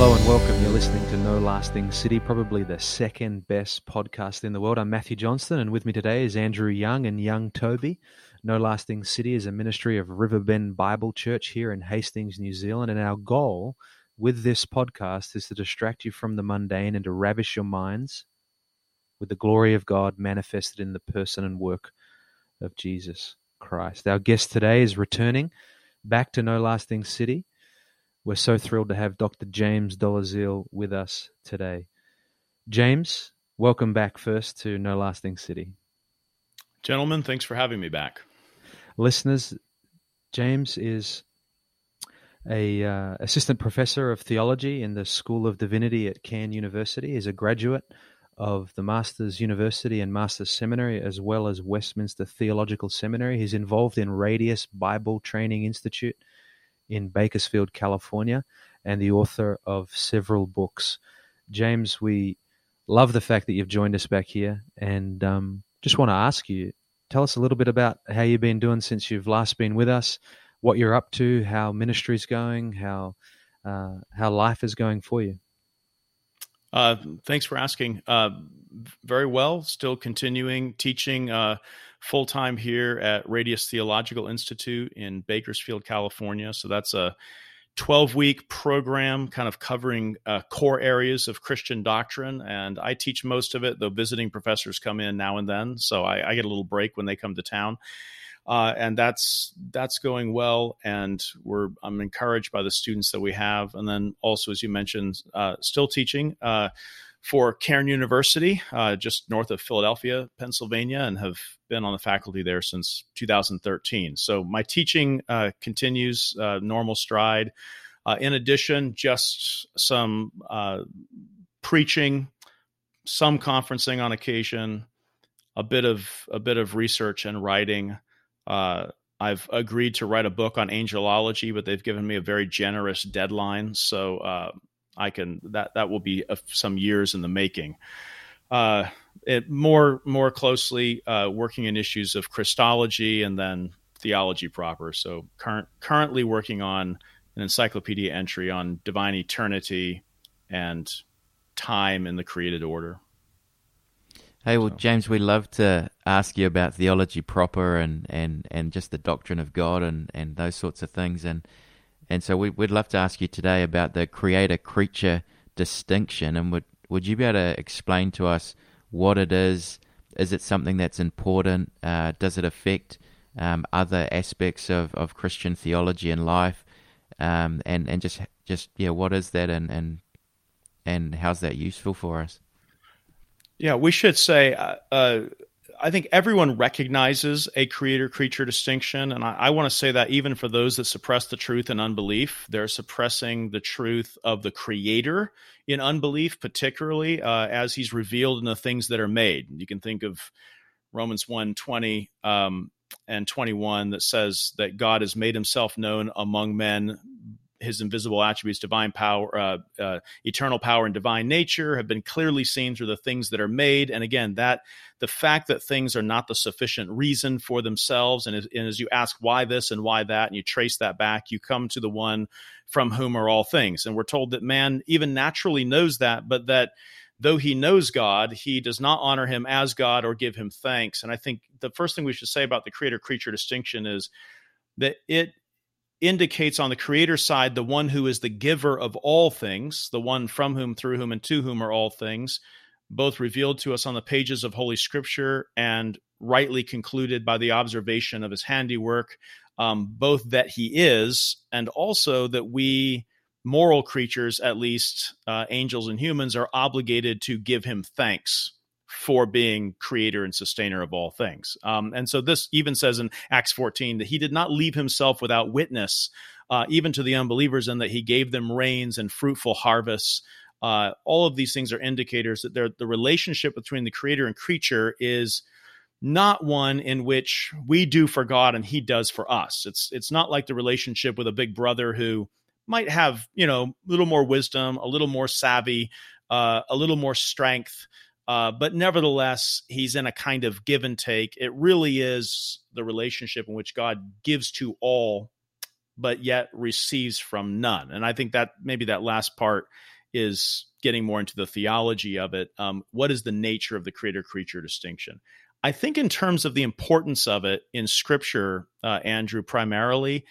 Hello and welcome. You're listening to No Lasting City, probably the second best podcast in the world. I'm Matthew Johnston, and with me today is Andrew Young and Young Toby. No Lasting City is a ministry of Riverbend Bible Church here in Hastings, New Zealand, and our goal with this podcast is to distract you from the mundane and to ravish your minds with the glory of God manifested in the person and work of Jesus Christ. Our guest today is returning back to No Lasting City. We're so thrilled to have Dr. James Dolezal with us today. James, welcome back first to No Lasting City. Gentlemen, thanks for having me back. Listeners, James is a uh, assistant professor of theology in the School of Divinity at Cairn University. He's a graduate of the Masters University and Masters Seminary, as well as Westminster Theological Seminary. He's involved in Radius Bible Training Institute in Bakersfield, California, and the author of several books. James, we love the fact that you've joined us back here, and um, just want to ask you tell us a little bit about how you've been doing since you've last been with us, what you're up to, how ministry's going, how uh, how life is going for you. Uh, thanks for asking. Uh, very well. Still continuing teaching uh, full time here at Radius Theological Institute in Bakersfield, California. So that's a 12 week program kind of covering uh, core areas of Christian doctrine. And I teach most of it, though visiting professors come in now and then. So I, I get a little break when they come to town. Uh, and that's that's going well, and we're I'm encouraged by the students that we have, and then also as you mentioned, uh, still teaching uh, for Cairn University, uh, just north of Philadelphia, Pennsylvania, and have been on the faculty there since 2013. So my teaching uh, continues uh, normal stride. in addition, just some preaching, some conferencing on occasion, a bit of a bit of research and writing. Uh, I've agreed to write a book on angelology, but they've given me a very generous deadline, so uh, I can that that will be a, some years in the making. Uh, it more more closely uh, working in issues of Christology and then theology proper. So current currently working on an encyclopedia entry on divine eternity and time in the created order. Hey, well, James, we love to ask you about theology proper and, and, and just the doctrine of God and, and those sorts of things. And and so we, would love to ask you today about the creator creature distinction. And would, would you be able to explain to us what it is? Is it something that's important? Uh, does it affect um, other aspects of, of Christian theology and life? Um, and, and just, just yeah, what is that and, and, and how's that useful for us? Yeah, we should say. Uh, uh, I think everyone recognizes a creator creature distinction. And I, I want to say that even for those that suppress the truth in unbelief, they're suppressing the truth of the creator in unbelief, particularly uh, as he's revealed in the things that are made. You can think of Romans 1 20 um, and 21 that says that God has made himself known among men his invisible attributes, divine power, uh, uh, eternal power, and divine nature have been clearly seen through the things that are made. And again, that the fact that things are not the sufficient reason for themselves, and as, and as you ask why this and why that, and you trace that back, you come to the one from whom are all things. And we're told that man even naturally knows that, but that though he knows God, he does not honor him as God or give him thanks. And I think the first thing we should say about the creator creature distinction is that it indicates on the creator side the one who is the giver of all things, the one from whom, through whom, and to whom are all things, both revealed to us on the pages of Holy Scripture and rightly concluded by the observation of his handiwork, um, both that he is and also that we moral creatures, at least uh, angels and humans, are obligated to give him thanks for being creator and sustainer of all things. Um, and so this even says in Acts 14 that he did not leave himself without witness, uh, even to the unbelievers, and that he gave them rains and fruitful harvests. Uh, all of these things are indicators that the relationship between the creator and creature is not one in which we do for God and he does for us. It's it's not like the relationship with a big brother who might have, you know, a little more wisdom, a little more savvy, uh, a little more strength, uh, but nevertheless, he's in a kind of give and take. It really is the relationship in which God gives to all but yet receives from none. And I think that maybe that last part is getting more into the theology of it. Um, what is the nature of the creator creature distinction? I think, in terms of the importance of it in scripture, uh, Andrew, primarily,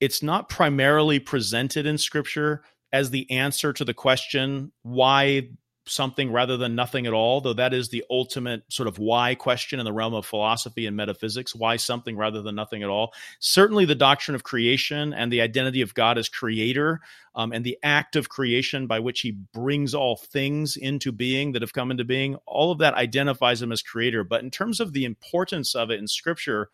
it's not primarily presented in scripture as the answer to the question why something rather than nothing at all, though that is the ultimate sort of why question in the realm of philosophy and metaphysics why something rather than nothing at all. Certainly, the doctrine of creation and the identity of God as creator um, and the act of creation by which he brings all things into being that have come into being, all of that identifies him as creator. But in terms of the importance of it in scripture,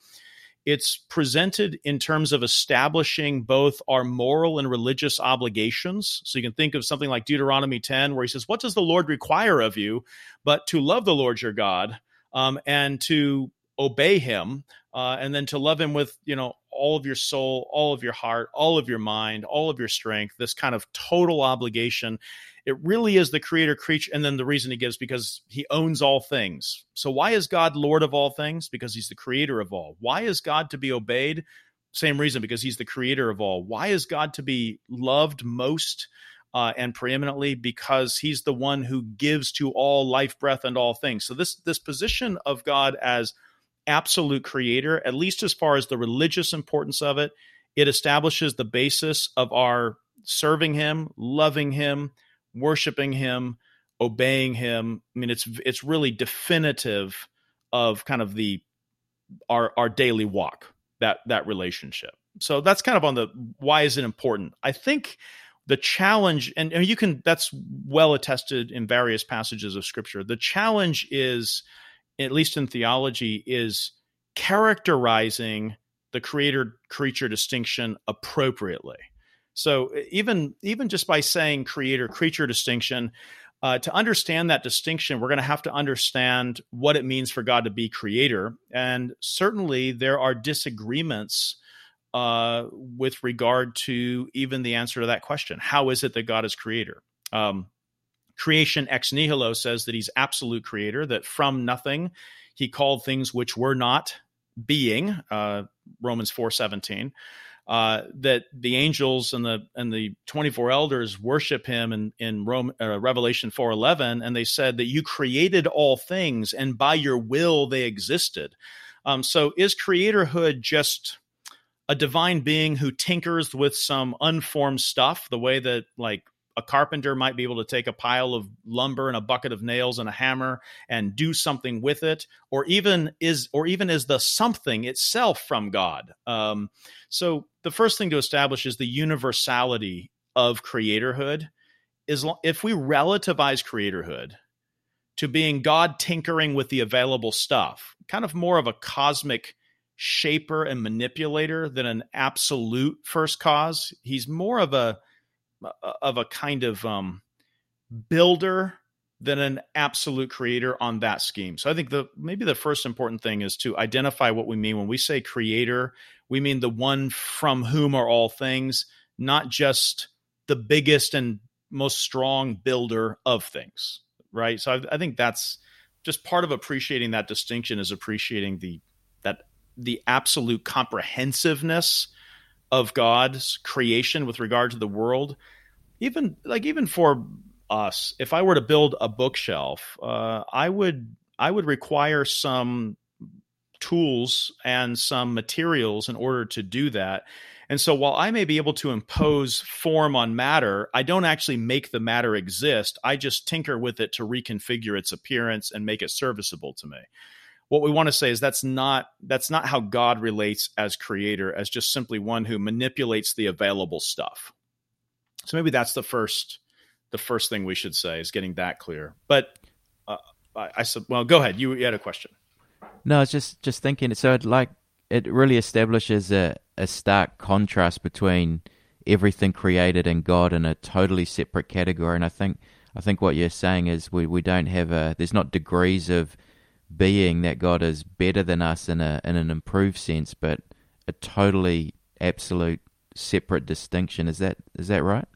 it's presented in terms of establishing both our moral and religious obligations. So you can think of something like Deuteronomy 10, where he says, What does the Lord require of you? But to love the Lord your God um, and to obey him uh, and then to love him with you know all of your soul all of your heart all of your mind all of your strength this kind of total obligation it really is the creator creature and then the reason he gives because he owns all things. So why is god lord of all things? Because he's the creator of all. Why is god to be obeyed? Same reason because he's the creator of all. Why is god to be loved most uh, and preeminently? Because he's the one who gives to all life breath and all things. So this this position of god as absolute creator, at least as far as the religious importance of it. It establishes the basis of our serving him, loving him, worshiping him, obeying him. I mean, it's it's really definitive of kind of the our our daily walk that that relationship. So that's kind of on the why is it important? I think the challenge and, and you can that's well attested in various passages of scripture. The challenge is at least in theology, is characterizing the creator creature distinction appropriately. So even even just by saying creator creature distinction, uh, to understand that distinction, we're going to have to understand what it means for God to be creator, and certainly there are disagreements uh, with regard to even the answer to that question. How is it that God is creator? Um, creation ex nihilo says that he's absolute creator, that from nothing he called things which were not being, uh, Romans 4 17. Uh, that the angels and the and the 24 elders worship him in in Rome, uh, Revelation 4:11 and they said that you created all things and by your will they existed. Um, so is creatorhood just a divine being who tinkers with some unformed stuff the way that like a carpenter might be able to take a pile of lumber and a bucket of nails and a hammer and do something with it or even is or even is the something itself from god um, so the first thing to establish is the universality of creatorhood is if we relativize creatorhood to being god tinkering with the available stuff kind of more of a cosmic shaper and manipulator than an absolute first cause he's more of a of a kind of um, builder than an absolute creator on that scheme. So I think the maybe the first important thing is to identify what we mean when we say creator. We mean the one from whom are all things, not just the biggest and most strong builder of things, right? So I, I think that's just part of appreciating that distinction is appreciating the that the absolute comprehensiveness of God's creation with regard to the world, even like even for us, if I were to build a bookshelf, uh, I would I would require some tools and some materials in order to do that. And so while I may be able to impose form on matter, I don't actually make the matter exist. I just tinker with it to reconfigure its appearance and make it serviceable to me what we want to say is that's not that's not how God relates as creator as just simply one who manipulates the available stuff. So maybe that's the first the first thing we should say is getting that clear. But uh, I, I said, well, go ahead. You, you had a question. No, it's just just thinking. So it like it really establishes a a stark contrast between everything created and God in a totally separate category. And I think I think what you're saying is we, we don't have a there's not degrees of being that God is better than us in a in an improved sense, but a totally absolute separate distinction. Is that is that right?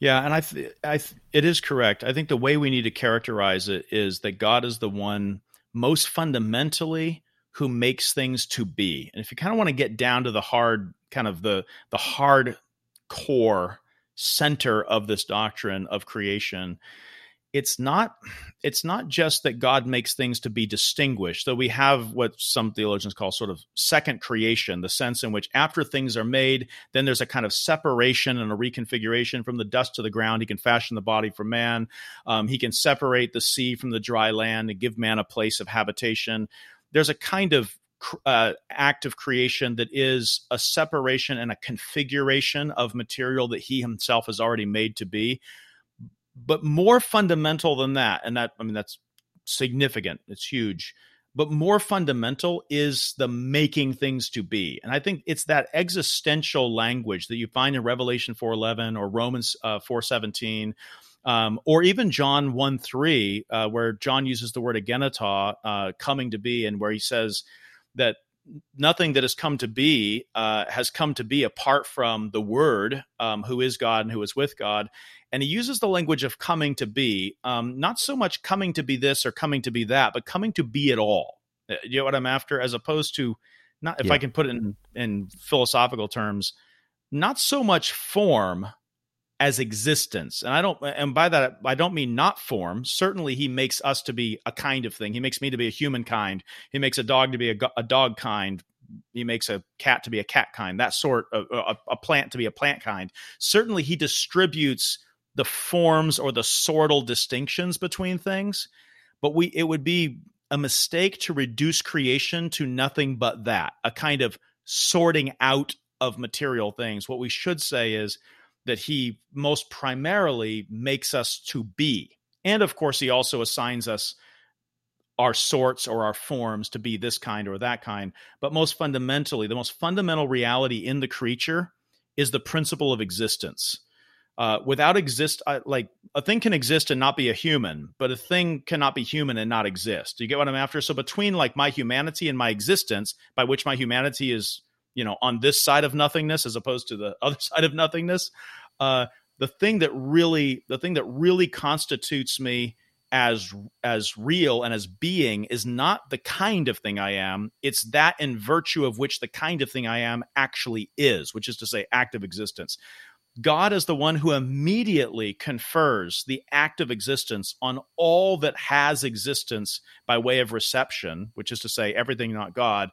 Yeah, and I, th- I th- it is correct. I think the way we need to characterize it is that God is the one most fundamentally who makes things to be. And if you kind of want to get down to the hard kind of the the hard core center of this doctrine of creation, it's not it's not just that God makes things to be distinguished, though we have what some theologians call sort of second creation, the sense in which after things are made, then there's a kind of separation and a reconfiguration from the dust to the ground. He can fashion the body for man. Um, he can separate the sea from the dry land and give man a place of habitation. There's a kind of uh, act of creation that is a separation and a configuration of material that he himself has already made to be but more fundamental than that, and that I mean that's significant, it's huge. But more fundamental is the making things to be, and I think it's that existential language that you find in Revelation four eleven or Romans uh, four seventeen. Um, or even John 1 3, uh, where John uses the word agenata, uh, coming to be, and where he says that nothing that has come to be uh, has come to be apart from the Word, um, who is God and who is with God. And he uses the language of coming to be, um, not so much coming to be this or coming to be that, but coming to be at all. Uh, you know what I'm after? As opposed to, not if yeah. I can put it in, in philosophical terms, not so much form as existence. And I don't, and by that, I don't mean not form. Certainly, he makes us to be a kind of thing. He makes me to be a human kind. He makes a dog to be a, a dog kind. He makes a cat to be a cat kind. That sort of a, a plant to be a plant kind. Certainly, he distributes the forms or the sortal distinctions between things. But we, it would be a mistake to reduce creation to nothing but that, a kind of sorting out of material things. What we should say is that he most primarily makes us to be. And of course, he also assigns us our sorts or our forms to be this kind or that kind. But most fundamentally, the most fundamental reality in the creature is the principle of existence. Uh, without exist, uh, like a thing can exist and not be a human, but a thing cannot be human and not exist. You get what I'm after? So between like my humanity and my existence, by which my humanity is you know on this side of nothingness as opposed to the other side of nothingness uh, the thing that really the thing that really constitutes me as as real and as being is not the kind of thing I am. It's that in virtue of which the kind of thing I am actually is, which is to say, active existence. God is the one who immediately confers the act of existence on all that has existence by way of reception, which is to say, everything not God.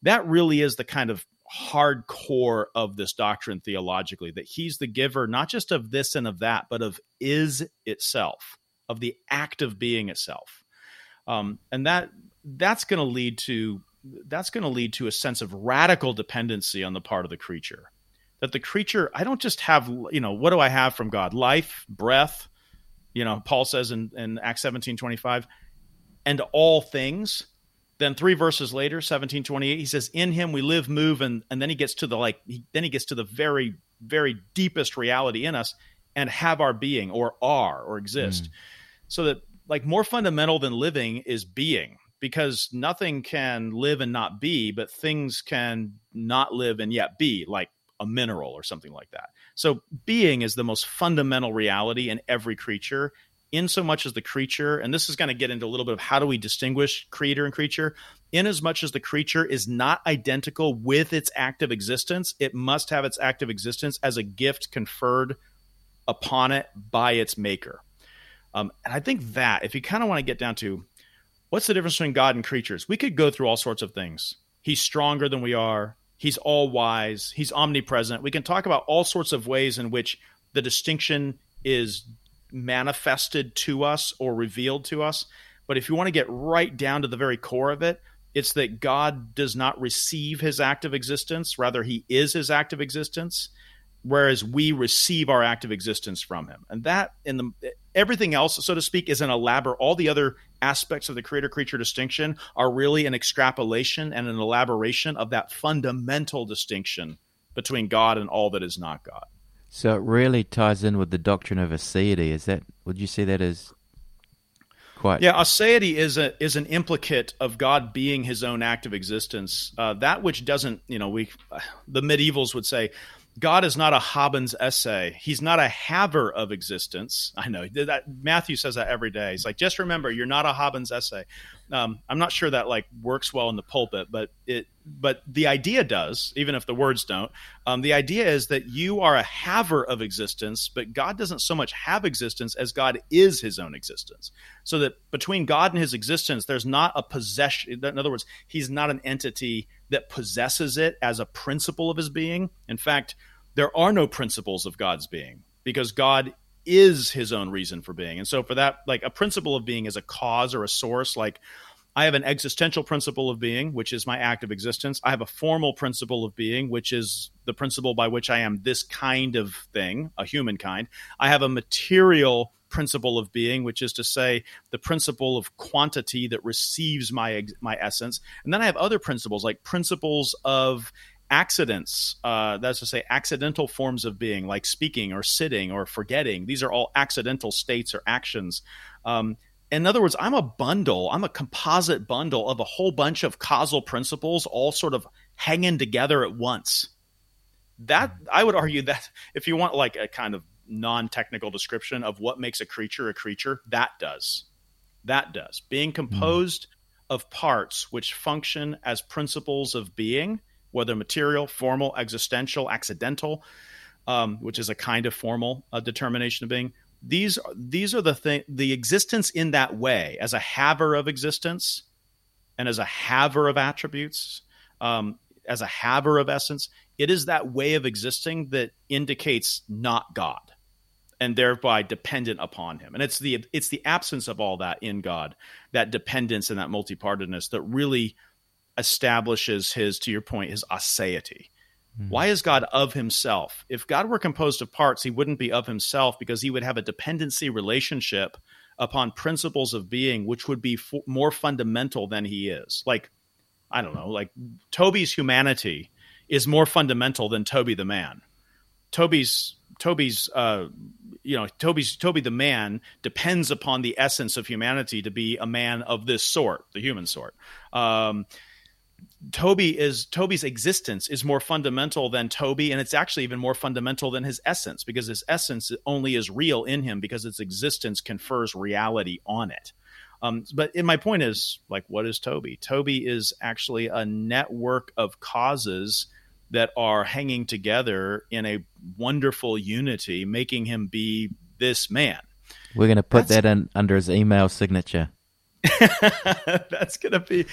That really is the kind of hardcore of this doctrine theologically that he's the giver not just of this and of that but of is itself of the act of being itself. Um, and that that's going to lead to that's going to lead to a sense of radical dependency on the part of the creature. That the creature i don't just have you know what do i have from god? Life breath you know paul says in, in acts 17 25 and all things then three verses later 1728 he says in him we live move and and then he gets to the like he, then he gets to the very very deepest reality in us and have our being or are or exist mm. so that like more fundamental than living is being because nothing can live and not be but things can not live and yet be like a mineral or something like that so being is the most fundamental reality in every creature in so much as the creature, and this is going to get into a little bit of how do we distinguish creator and creature, in as much as the creature is not identical with its active existence, it must have its active existence as a gift conferred upon it by its maker. Um, and I think that if you kind of want to get down to what's the difference between God and creatures, we could go through all sorts of things. He's stronger than we are. He's all wise. He's omnipresent. We can talk about all sorts of ways in which the distinction is manifested to us or revealed to us. But if you want to get right down to the very core of it, it's that God does not receive his active existence, rather, he is his active existence, whereas we receive our active existence from him. And that, in the everything else, so to speak, is an elaborate, all the other aspects of the creator creature distinction are really an extrapolation and an elaboration of that fundamental distinction between God and all that is not God. So it really ties in with the doctrine of aseity. Is that? Would you see that as quite? Yeah, aseity is a is an implicate of God being His own active existence. Uh, that which doesn't, you know, we the medievals would say God is not a habens esse. He's not a haver of existence. I know that Matthew says that every day. He's like, just remember, you're not a habens esse. Um, I'm not sure that like works well in the pulpit, but it, but the idea does, even if the words don't. Um, the idea is that you are a haver of existence, but God doesn't so much have existence as God is His own existence. So that between God and His existence, there's not a possession. In other words, He's not an entity that possesses it as a principle of his being. In fact, there are no principles of God's being because God is his own reason for being. And so for that, like a principle of being is a cause or a source, like I have an existential principle of being, which is my act of existence. I have a formal principle of being, which is the principle by which I am this kind of thing, a human kind. I have a material principle of being, which is to say the principle of quantity that receives my my essence. And then I have other principles like principles of accidents. Uh, that's to say, accidental forms of being, like speaking or sitting or forgetting. These are all accidental states or actions. Um, in other words, I'm a bundle, I'm a composite bundle of a whole bunch of causal principles all sort of hanging together at once. That I would argue that if you want like a kind of non-technical description of what makes a creature a creature that does that does being hmm. composed mm. of parts which function as principles of being whether material formal existential accidental um, which is a kind of formal uh, determination of being these these are the thing the existence in that way as a haver of existence and as a haver of attributes um, as a haver of essence it is that way of existing that indicates not god and thereby dependent upon him. And it's the it's the absence of all that in God, that dependence and that multipartedness that really establishes his, to your point, his aseity. Mm-hmm. Why is God of himself? If God were composed of parts, he wouldn't be of himself because he would have a dependency relationship upon principles of being, which would be f- more fundamental than he is. Like, I don't know, like Toby's humanity is more fundamental than Toby the man. Toby's Toby's uh, you know Toby's Toby the man depends upon the essence of humanity to be a man of this sort, the human sort. Um, Toby is Toby's existence is more fundamental than Toby, and it's actually even more fundamental than his essence because his essence only is real in him because its existence confers reality on it. Um, but my point is, like, what is Toby? Toby is actually a network of causes that are hanging together in a wonderful unity, making him be this man. We're going to put that's, that in under his email signature. that's going to be,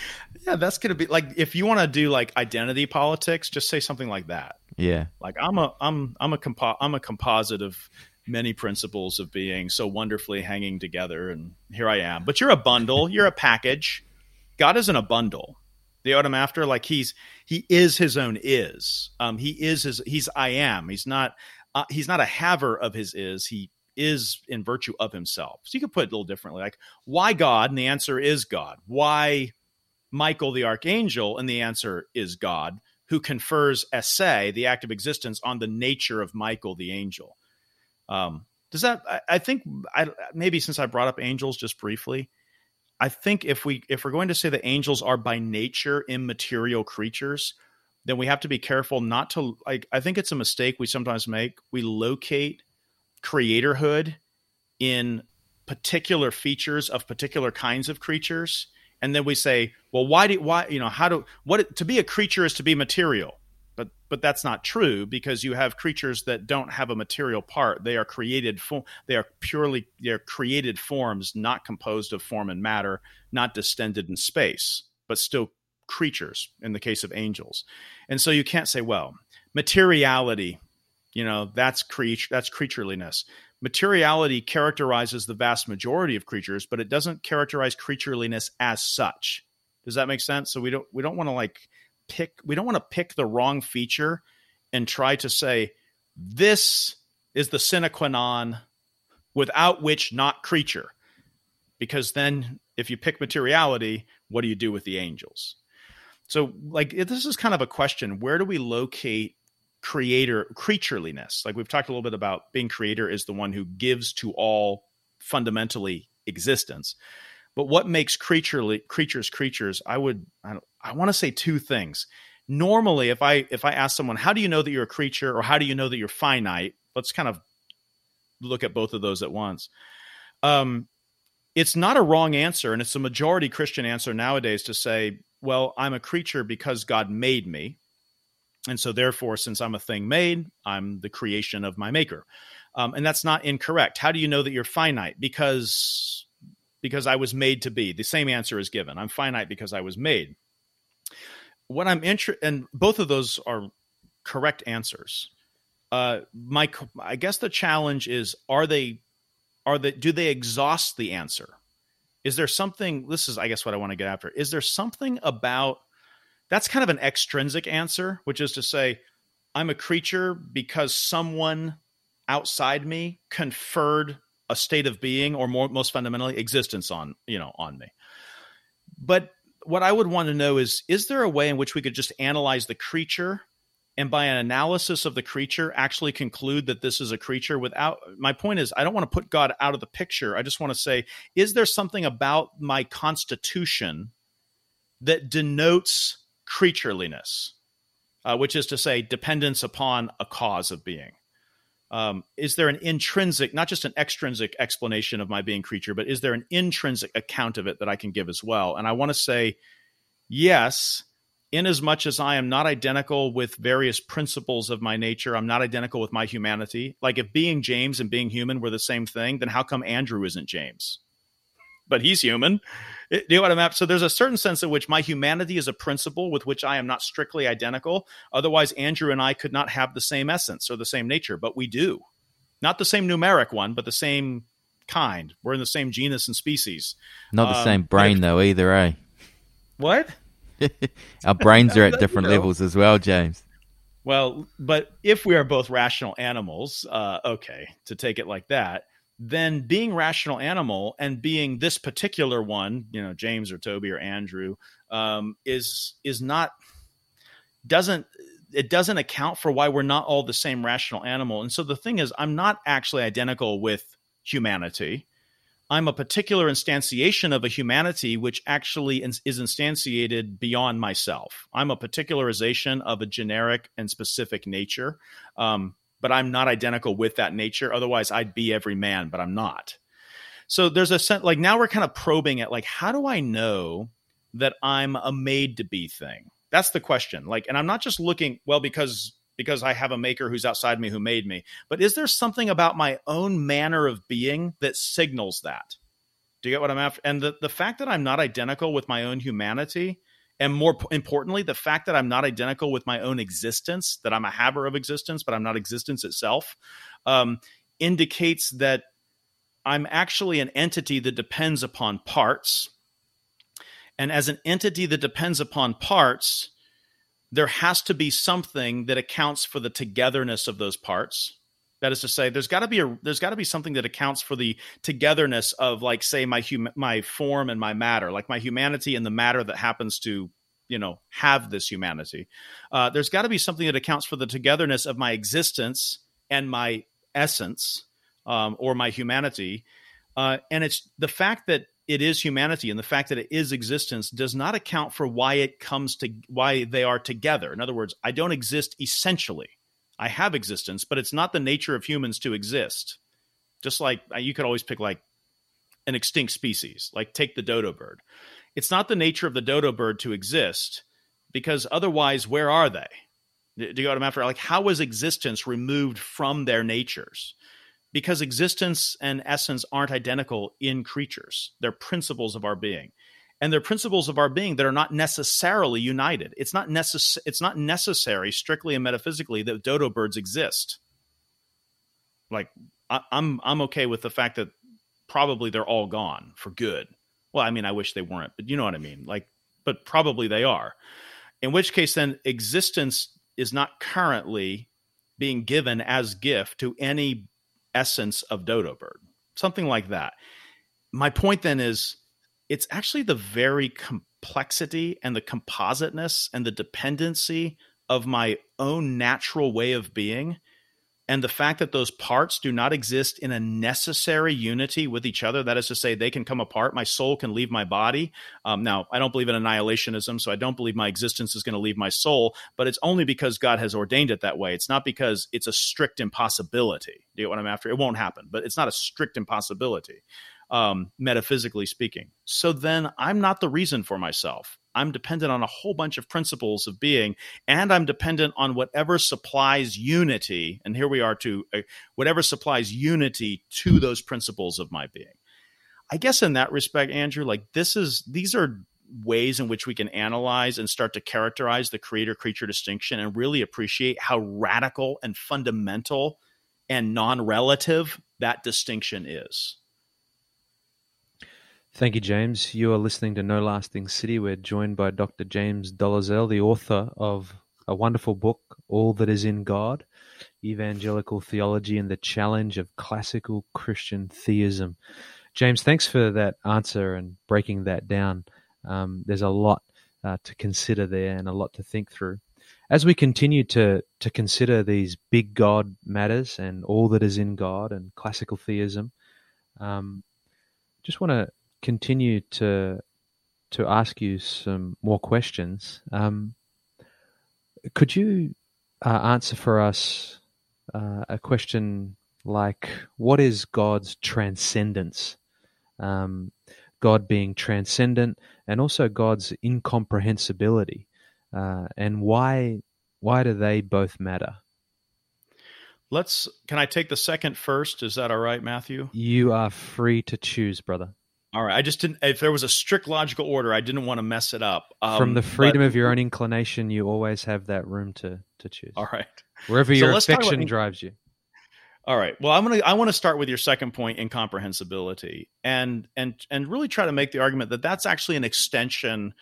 yeah, that's going to be like if you want to do like identity politics, just say something like that. Yeah, like I'm a I'm I'm a compo- I'm a composite of many principles of being so wonderfully hanging together, and here I am. But you're a bundle. You're a package. God isn't a bundle the Odom after like he's he is his own is um he is his he's i am he's not uh, he's not a haver of his is he is in virtue of himself so you could put it a little differently like why god and the answer is god why michael the archangel and the answer is god who confers esse the act of existence on the nature of michael the angel um does that I, I think I, maybe since i brought up angels just briefly I think if we if we're going to say that angels are by nature immaterial creatures, then we have to be careful not to like I think it's a mistake we sometimes make. We locate creatorhood in particular features of particular kinds of creatures and then we say, well why do why you know how do what to be a creature is to be material. But but that's not true because you have creatures that don't have a material part. They are created fo- they are purely they're created forms not composed of form and matter not distended in space but still creatures in the case of angels. And so you can't say well materiality you know that's creature that's creatureliness materiality characterizes the vast majority of creatures but it doesn't characterize creatureliness as such. Does that make sense? So we don't we don't want to like pick we don't want to pick the wrong feature and try to say this is the sine qua non without which not creature. Because then if you pick materiality what do you do with the angels? So like this is kind of a question. Where do we locate creator creatureliness. Like we've talked a little bit about being creator is the one who gives to all fundamentally existence. But what makes creaturely creatures creatures? I would I, I want to say two things. normally if i if i ask someone how do you know that you're a creature? or how do you know that you're finite? let's kind of look at both of those at once. Um it's not a wrong answer and it's a majority christian answer nowadays to say well i'm a creature because god made me and so therefore since i'm a thing made i'm the creation of my maker um, and that's not incorrect how do you know that you're finite because because i was made to be the same answer is given i'm finite because i was made what I'm interested, and both of those are correct answers. Uh, my, I guess the challenge is: are they, are they, do they exhaust the answer? Is there something? This is, I guess, what I want to get after. Is there something about that's kind of an extrinsic answer, which is to say, I'm a creature because someone outside me conferred a state of being, or more, most fundamentally, existence on you know on me. But what I would want to know is is there a way in which we could just analyze the creature and by an analysis of the creature actually conclude that this is a creature without my point is I don't want to put God out of the picture. I just want to say is there something about my constitution that denotes creatureliness, uh, which is to say dependence upon a cause of being? um, is there an intrinsic, not just an extrinsic explanation of my being creature, but is there an intrinsic account of it that I can give as well? And I want to say yes, in as much as I am not identical with various principles of my nature, I'm not identical with my humanity. Like if being James and being human were the same thing, then how come Andrew isn't James? But he's human. Do you know what I'm at? So there's a certain sense in which my humanity is a principle with which I am not strictly identical. Otherwise, Andrew and I could not have the same essence or the same nature, but we do. Not the same numeric one, but the same kind. We're in the same genus and species. Not the um, same brain, if, though, either, eh? What? Our brains are at different levels as well, James. Well, but if we are both rational animals, uh, okay, to take it like that, then being rational animal and being this particular one, you know, James or Toby or Andrew, um, is is not doesn't it doesn't account for why we're not all the same rational animal. And so the thing is, I'm not actually identical with humanity. I'm a particular instantiation of a humanity which actually is instantiated beyond myself. I'm a particularization of a generic and specific nature. Um, but I'm not identical with that nature. Otherwise, I'd be every man, but I'm not. So there's a sense like now we're kind of probing at like, how do I know that I'm a made to be thing? That's the question. Like, and I'm not just looking, well, because because I have a maker who's outside me who made me, but is there something about my own manner of being that signals that? Do you get what I'm after? And the, the fact that I'm not identical with my own humanity and more importantly the fact that i'm not identical with my own existence that i'm a haver of existence but i'm not existence itself um, indicates that i'm actually an entity that depends upon parts. And as an entity that depends upon parts there has to be something that accounts for the togetherness of those parts that is to say there's got to be a there's got to be something that accounts for the togetherness of like say my hum, my form and my matter like my humanity and the matter that happens to you know have this humanity. Uh, there's got to be something that accounts for the togetherness of my existence and my essence um, or my humanity. Uh, and it's the fact that it is humanity and the fact that it is existence does not account for why it comes to why they are together. In other words i don't exist essentially I have existence, but it's not the nature of humans to exist. Just like uh, you could always pick like an extinct species, like take the dodo bird. It's not the nature of the dodo bird to exist because otherwise, where are they? Do you go to after? Like, how is existence removed from their natures? Because existence and essence aren't identical in creatures, they're principles of our being and they're principles of our being that are not necessarily united. It's not necess- it's not necessary strictly and metaphysically that dodo birds exist. Like I, I'm I'm okay with the fact that probably they're all gone for good. Well, I mean, I wish they weren't, but you know what I mean. Like, but probably they are. In which case, then existence is not currently being given as gift to any essence of dodo bird, something like that. My point then is it's actually the very complexity and the compositeness and the dependency of my own natural way of being and the fact that those parts do not exist in a necessary unity with each other. That is to say they can come apart. My soul can leave my body. Um, now i don't believe in annihilationism so i don't believe my existence is going to leave my soul but it's only because god has ordained it that way. It's not because it's a strict impossibility. Do you get what i'm after? It won't happen but it's not a strict impossibility um, metaphysically speaking so then i'm not the reason for myself I'm dependent on a whole bunch of principles of being, and I'm dependent on whatever supplies unity. And here we are to uh, whatever supplies unity to those principles of my being. I guess in that respect, Andrew, like this is these are ways in which we can analyze and start to characterize the creator creature distinction and really appreciate how radical and fundamental and non relative that distinction is. Thank you, James. You are listening to No Lasting City. We're joined by Dr. James Dolezal, the author of a wonderful book, All That Is in God Evangelical Theology and the Challenge of Classical Christian Theism. James, thanks for that answer and breaking that down. Um, there's a lot uh, to consider there and a lot to think through. As we continue to, to consider these big God matters and all that is in God and classical theism, um, just want to continue to to ask you some more questions. Um, could you uh, answer for us uh, a question like, "What is God's transcendence?" Um, God being transcendent, and also God's incomprehensibility, uh, and why why do they both matter? Let's. Can I take the second first? Is that all right, Matthew? You are free to choose, brother. All right. I just didn't. If there was a strict logical order, I didn't want to mess it up. Um, From the freedom but, of your own inclination, you always have that room to to choose. All right. Wherever so your affection drives you. All right. Well, I'm gonna. I want to start with your second point, incomprehensibility, and and and really try to make the argument that that's actually an extension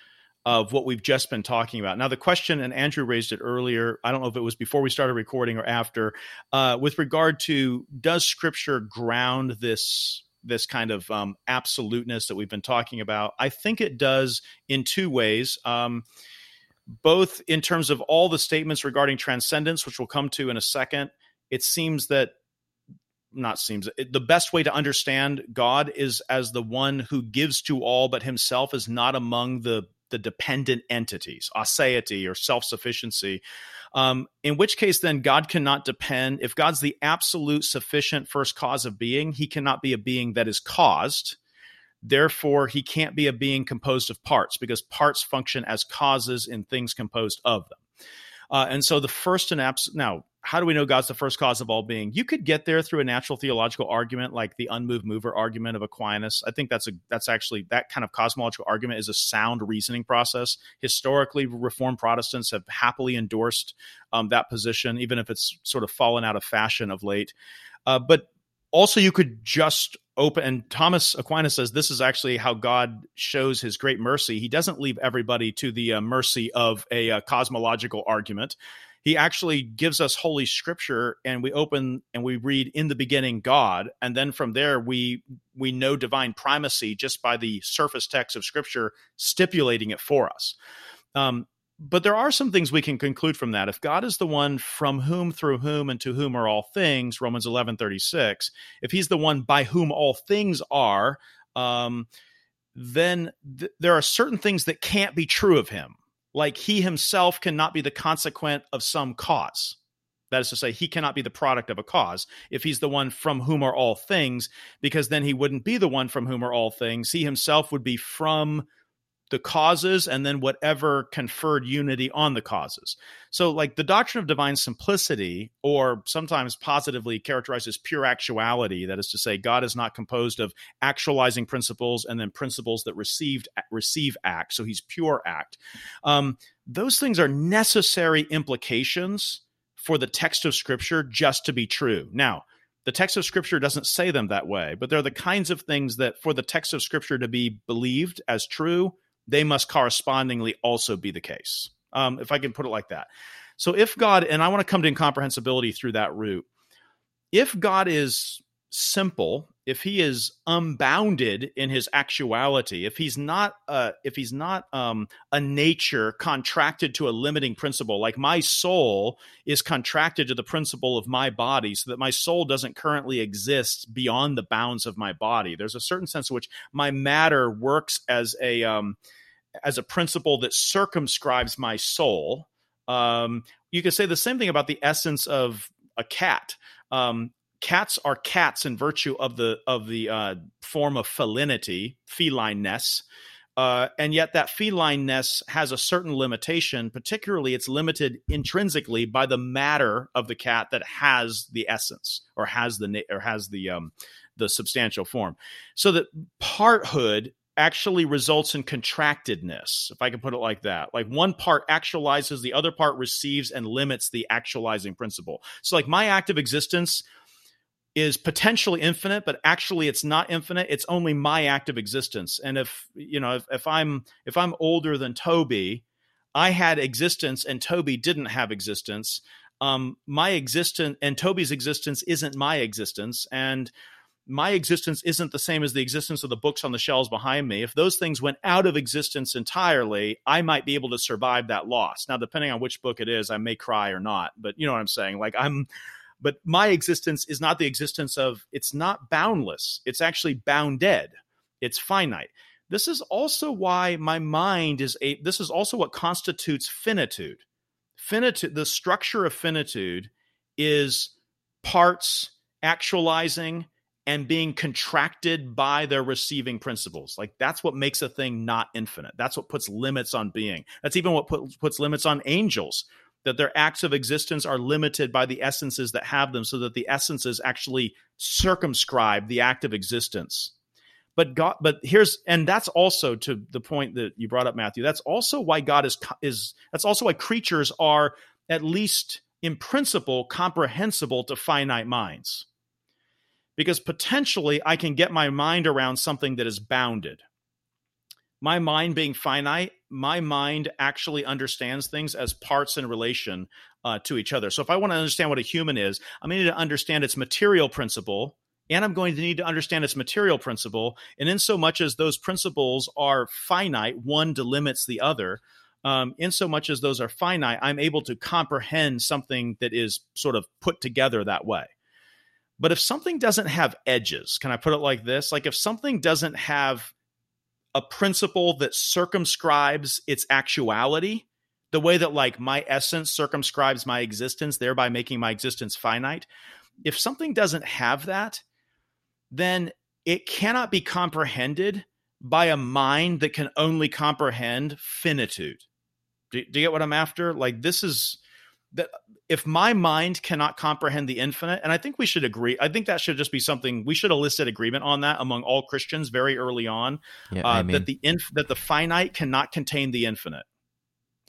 of what we've just been talking about. Now, the question, and Andrew raised it earlier. I don't know if it was before we started recording or after, uh, with regard to does Scripture ground this this kind of um, absoluteness that we've been talking about. I think it does in two ways. Um, both in terms of all the statements regarding transcendence, which we'll come to in a second, it seems that not seems it, the best way to understand God is as the one who gives to all, but himself is not among the the dependent entities, aseity or self sufficiency. Um, in which case, then God cannot depend. If God's the absolute sufficient first cause of being, he cannot be a being that is caused. Therefore, he can't be a being composed of parts because parts function as causes in things composed of them. Uh, and so the first and abs- now how do we know God's the first cause of all being? You could get there through a natural theological argument, like the unmoved mover argument of Aquinas. I think that's a that's actually that kind of cosmological argument is a sound reasoning process. Historically, Reformed Protestants have happily endorsed um, that position, even if it's sort of fallen out of fashion of late. Uh, but also, you could just open and Thomas Aquinas says this is actually how God shows his great mercy. He doesn't leave everybody to the uh, mercy of a uh, cosmological argument he actually gives us holy scripture and we open and we read in the beginning god and then from there we we know divine primacy just by the surface text of scripture stipulating it for us. Um, but there are some things we can conclude from that. If god is the one from whom through whom and to whom are all things romans 11 36 if he's the one by whom all things are um, then th- there are certain things that can't be true of him like he himself cannot be the consequent of some cause. That is to say, he cannot be the product of a cause if he's the one from whom are all things, because then he wouldn't be the one from whom are all things. He himself would be from the causes and then whatever conferred unity on the causes. So, like the doctrine of divine simplicity, or sometimes positively characterized as pure actuality, that is to say, God is not composed of actualizing principles and then principles that received receive act. So he's pure act. Um, those things are necessary implications for the text of Scripture just to be true. Now, the text of Scripture doesn't say them that way, but they're the kinds of things that, for the text of Scripture to be believed as true, they must correspondingly also be the case. Um, if I can put it like that. So if God, and I want to come to incomprehensibility through that route, if God is simple if he is unbounded in his actuality, if he's not uh, if he's not um, a nature contracted to a limiting principle, like my soul is contracted to the principle of my body, so that my soul doesn't currently exist beyond the bounds of my body. There's a certain sense in which my matter works as a um, as a principle that circumscribes my soul. Um, you could say the same thing about the essence of a cat. Um, cats are cats in virtue of the of the uh, form of felinity, felineness. Uh, and yet that felineness has a certain limitation particularly it's limited intrinsically by the matter of the cat that has the essence or has the or has the um the substantial form so that parthood actually results in contractedness if i can put it like that like one part actualizes the other part receives and limits the actualizing principle so like my active existence is potentially infinite, but actually it's not infinite. It's only my active existence. And if you know, if, if I'm if I'm older than Toby, I had existence and Toby didn't have existence. Um, my existence and Toby's existence isn't my existence, and my existence isn't the same as the existence of the books on the shelves behind me. If those things went out of existence entirely, I might be able to survive that loss. Now, depending on which book it is, I may cry or not, but you know what I'm saying? Like I'm but my existence is not the existence of, it's not boundless. It's actually bounded. It's finite. This is also why my mind is a, this is also what constitutes finitude. Finitude, the structure of finitude is parts actualizing and being contracted by their receiving principles. Like that's what makes a thing not infinite. That's what puts limits on being. That's even what put, puts limits on angels that their acts of existence are limited by the essences that have them so that the essences actually circumscribe the act of existence but god but here's and that's also to the point that you brought up matthew that's also why god is is that's also why creatures are at least in principle comprehensible to finite minds because potentially i can get my mind around something that is bounded my mind being finite, my mind actually understands things as parts in relation uh, to each other. So if I want to understand what a human is, I'm going to need to understand its material principle, and I'm going to need to understand its material principle. And in so much as those principles are finite, one delimits the other. Um, in so much as those are finite, I'm able to comprehend something that is sort of put together that way. But if something doesn't have edges, can I put it like this? Like if something doesn't have a principle that circumscribes its actuality the way that like my essence circumscribes my existence thereby making my existence finite if something doesn't have that then it cannot be comprehended by a mind that can only comprehend finitude do, do you get what i'm after like this is that if my mind cannot comprehend the infinite, and I think we should agree, I think that should just be something we should elicit agreement on that among all Christians very early on. Yeah, uh, that the inf- that the finite cannot contain the infinite.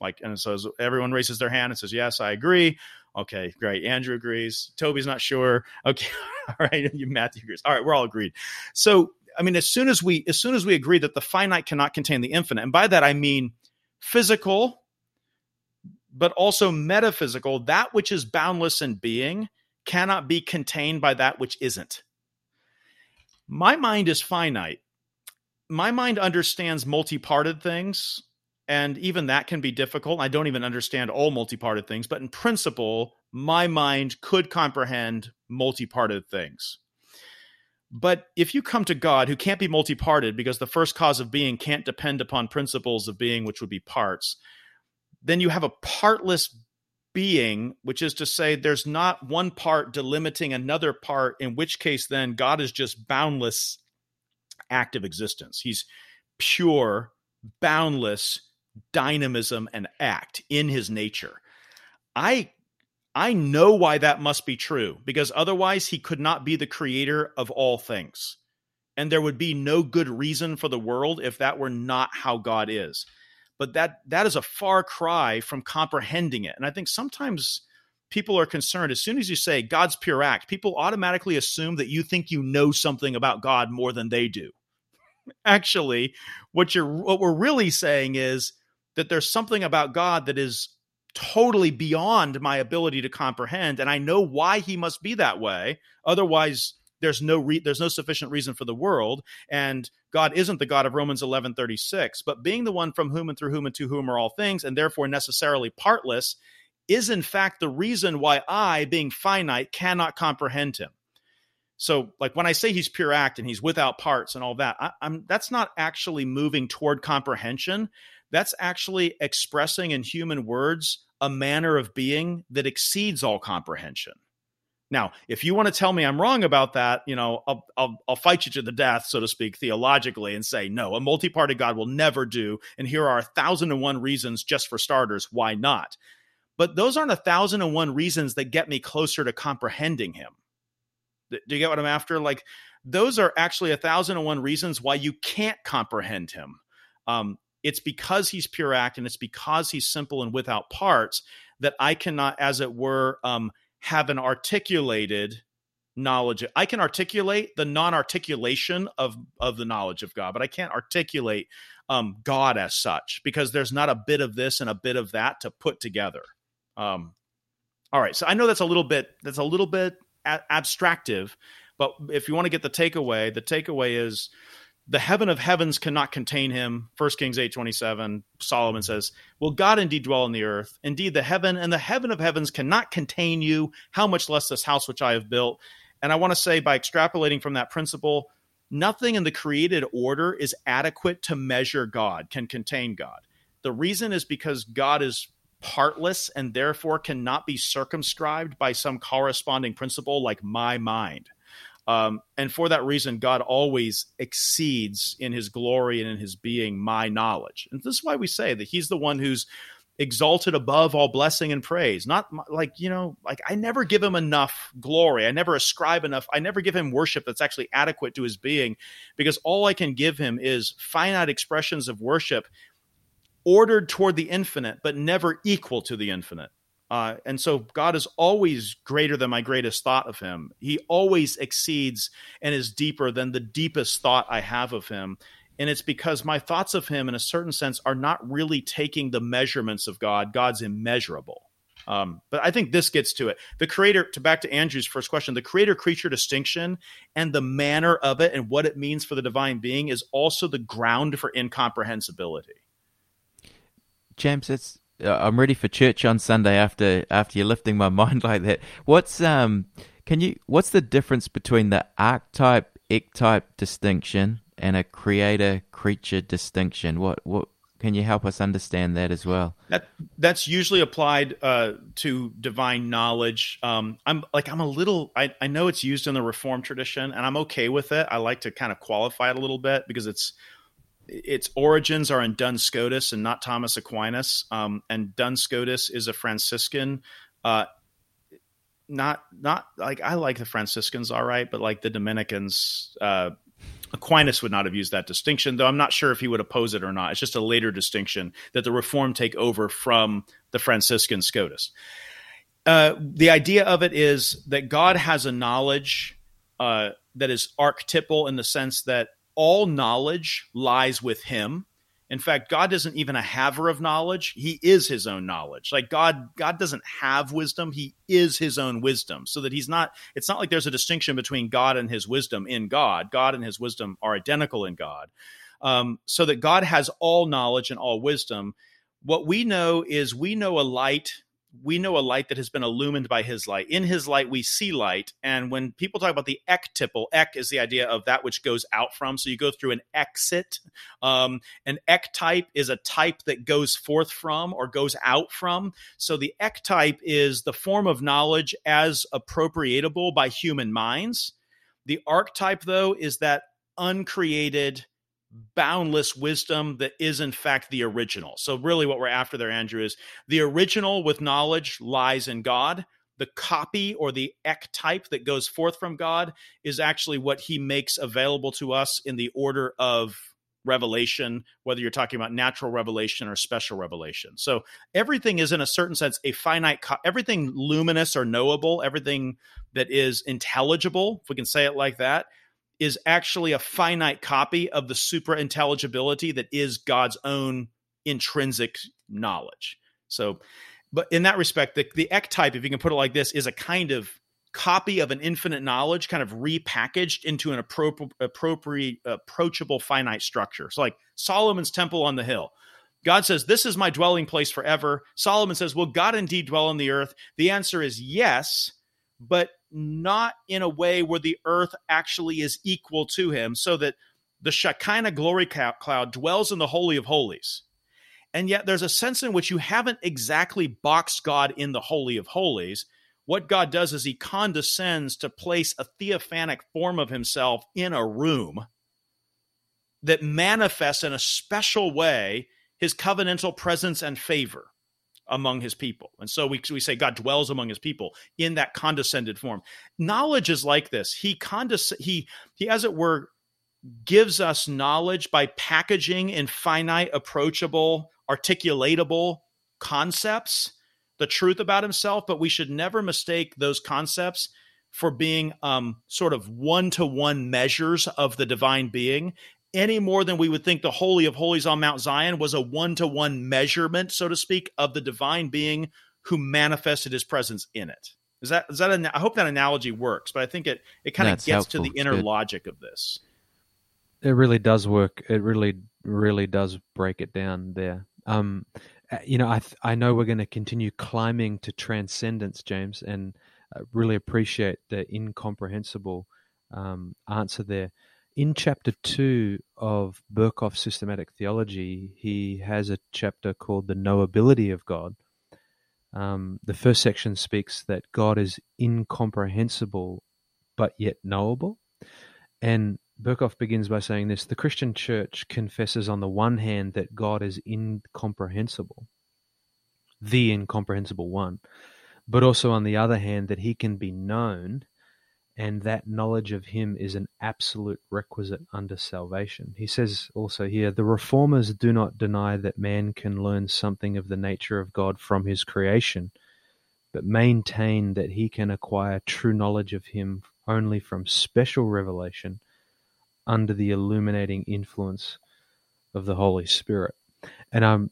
Like, and so everyone raises their hand and says, "Yes, I agree." Okay, great. Andrew agrees. Toby's not sure. Okay, all right. You Matthew agrees. All right, we're all agreed. So, I mean, as soon as we as soon as we agree that the finite cannot contain the infinite, and by that I mean physical but also metaphysical, that which is boundless in being cannot be contained by that which isn't. My mind is finite. My mind understands multi-parted things, and even that can be difficult. I don't even understand all multi-parted things, but in principle, my mind could comprehend multi-parted things. But if you come to God, who can't be multi-parted because the first cause of being can't depend upon principles of being, which would be parts, then you have a partless being, which is to say, there's not one part delimiting another part, in which case, then God is just boundless active existence. He's pure, boundless dynamism and act in his nature. I I know why that must be true because otherwise he could not be the creator of all things. And there would be no good reason for the world if that were not how God is but that that is a far cry from comprehending it. And I think sometimes people are concerned as soon as you say God's pure act, people automatically assume that you think you know something about God more than they do. Actually, what you're what we're really saying is that there's something about God that is totally beyond my ability to comprehend and I know why he must be that way. Otherwise, there's no re- there's no sufficient reason for the world and god isn't the god of romans 11 36 but being the one from whom and through whom and to whom are all things and therefore necessarily partless is in fact the reason why i being finite cannot comprehend him so like when i say he's pure act and he's without parts and all that I, i'm that's not actually moving toward comprehension that's actually expressing in human words a manner of being that exceeds all comprehension. Now, if you want to tell me I'm wrong about that, you know, I'll, I'll, I'll fight you to the death, so to speak, theologically, and say no, a multi-party God will never do. And here are a thousand and one reasons, just for starters, why not. But those aren't a thousand and one reasons that get me closer to comprehending Him. Do you get what I'm after? Like those are actually a thousand and one reasons why you can't comprehend Him. Um, it's because he's pure act and it's because he's simple and without parts that I cannot, as it were, um, have an articulated knowledge. I can articulate the non-articulation of of the knowledge of God, but I can't articulate um, God as such because there's not a bit of this and a bit of that to put together. Um, all right, so I know that's a little bit that's a little bit a- abstractive, but if you want to get the takeaway, the takeaway is the heaven of heavens cannot contain him 1 kings 8.27 solomon says will god indeed dwell in the earth? Indeed the heaven and the heaven of heavens cannot contain you. How much less this house which i have built? And i want to say by extrapolating from that principle nothing in the created order is adequate to measure god can contain god. The reason is because god is partless and therefore cannot be circumscribed by some corresponding principle like my mind um, and for that reason, God always exceeds in his glory and in his being my knowledge. And this is why we say that he's the one who's exalted above all blessing and praise. Not like, you know, like I never give him enough glory. I never ascribe enough. I never give him worship that's actually adequate to his being because all I can give him is finite expressions of worship ordered toward the infinite, but never equal to the infinite. Uh, and so God is always greater than my greatest thought of him. He always exceeds and is deeper than the deepest thought I have of him. And it's because my thoughts of him, in a certain sense, are not really taking the measurements of God. God's immeasurable. Um, but I think this gets to it. The creator, to back to Andrew's first question, the creator creature distinction and the manner of it and what it means for the divine being is also the ground for incomprehensibility. James, it's I'm ready for church on Sunday after after you're lifting my mind like that. What's um can you what's the difference between the archetype ectype distinction and a creator creature distinction? What what can you help us understand that as well? That that's usually applied uh, to divine knowledge. Um, I'm like I'm a little. I, I know it's used in the Reformed tradition, and I'm okay with it. I like to kind of qualify it a little bit because it's its origins are in Duns Scotus and not Thomas Aquinas. Um, and Duns Scotus is a Franciscan. Uh, not not like I like the Franciscans, all right, but like the Dominicans, uh, Aquinas would not have used that distinction, though I'm not sure if he would oppose it or not. It's just a later distinction that the Reform take over from the Franciscan Scotus. Uh, the idea of it is that God has a knowledge uh, that is archetypal in the sense that all knowledge lies with him. In fact, God isn't even a haver of knowledge. He is his own knowledge. Like God, God doesn't have wisdom. He is his own wisdom. So that he's not, it's not like there's a distinction between God and his wisdom in God. God and his wisdom are identical in God. Um, so that God has all knowledge and all wisdom. What we know is we know a light we know a light that has been illumined by his light. In his light, we see light. And when people talk about the ectypal, ek is the idea of that which goes out from. So you go through an exit. Um, an ectype is a type that goes forth from or goes out from. So the ectype is the form of knowledge as appropriatable by human minds. The archetype, though, is that uncreated boundless wisdom that is in fact the original. So really what we're after there Andrew is the original with knowledge lies in God. The copy or the ectype that goes forth from God is actually what he makes available to us in the order of revelation, whether you're talking about natural revelation or special revelation. So everything is, in a certain sense, a finite, co- everything luminous or knowable, everything that is intelligible, if we can say it like that, is actually a finite copy of the super intelligibility that is God's own intrinsic knowledge. So, but in that respect, the, the ectype, if you can put it like this, is a kind of copy of an infinite knowledge kind of repackaged into an appropriate, appropriate approachable finite structure. So like Solomon's temple on the hill. God says, This is my dwelling place forever. Solomon says, Will God indeed dwell on the earth? The answer is yes, but not in a way where the earth actually is equal to him, so that the Shekinah glory cloud dwells in the Holy of Holies. And yet there's a sense in which you haven't exactly boxed God in the Holy of Holies. What God does is he condescends to place a theophanic form of himself in a room that manifests in a special way his covenantal presence and favor among his people. And so we, we say God dwells among his people in that condescended form. Knowledge is like this. He condes- he he as it were gives us knowledge by packaging in finite, approachable, articulatable concepts the truth about himself, but we should never mistake those concepts for being um, sort of one to one measures of the divine being any more than we would think the Holy of Holies on Mount Zion was a one to one measurement, so to speak, of the divine being who manifested his presence in it. Is that is that? An, I hope that analogy works, but I think it it kind of gets helpful. to the inner logic of this. It really does work. It really really does break it down there. Um, uh, you know, I I know we're going to continue climbing to transcendence, James, and I really appreciate the incomprehensible um, answer there in chapter two of Berkhof's systematic theology, he has a chapter called the knowability of God. Um, the first section speaks that God is incomprehensible but yet knowable. And Berkhof begins by saying this the Christian church confesses, on the one hand, that God is incomprehensible, the incomprehensible one, but also on the other hand, that he can be known and that knowledge of him is an absolute requisite under salvation. He says also here the reformers do not deny that man can learn something of the nature of God from his creation, but maintain that he can acquire true knowledge of him only from special revelation under the illuminating influence of the Holy Spirit. And I'm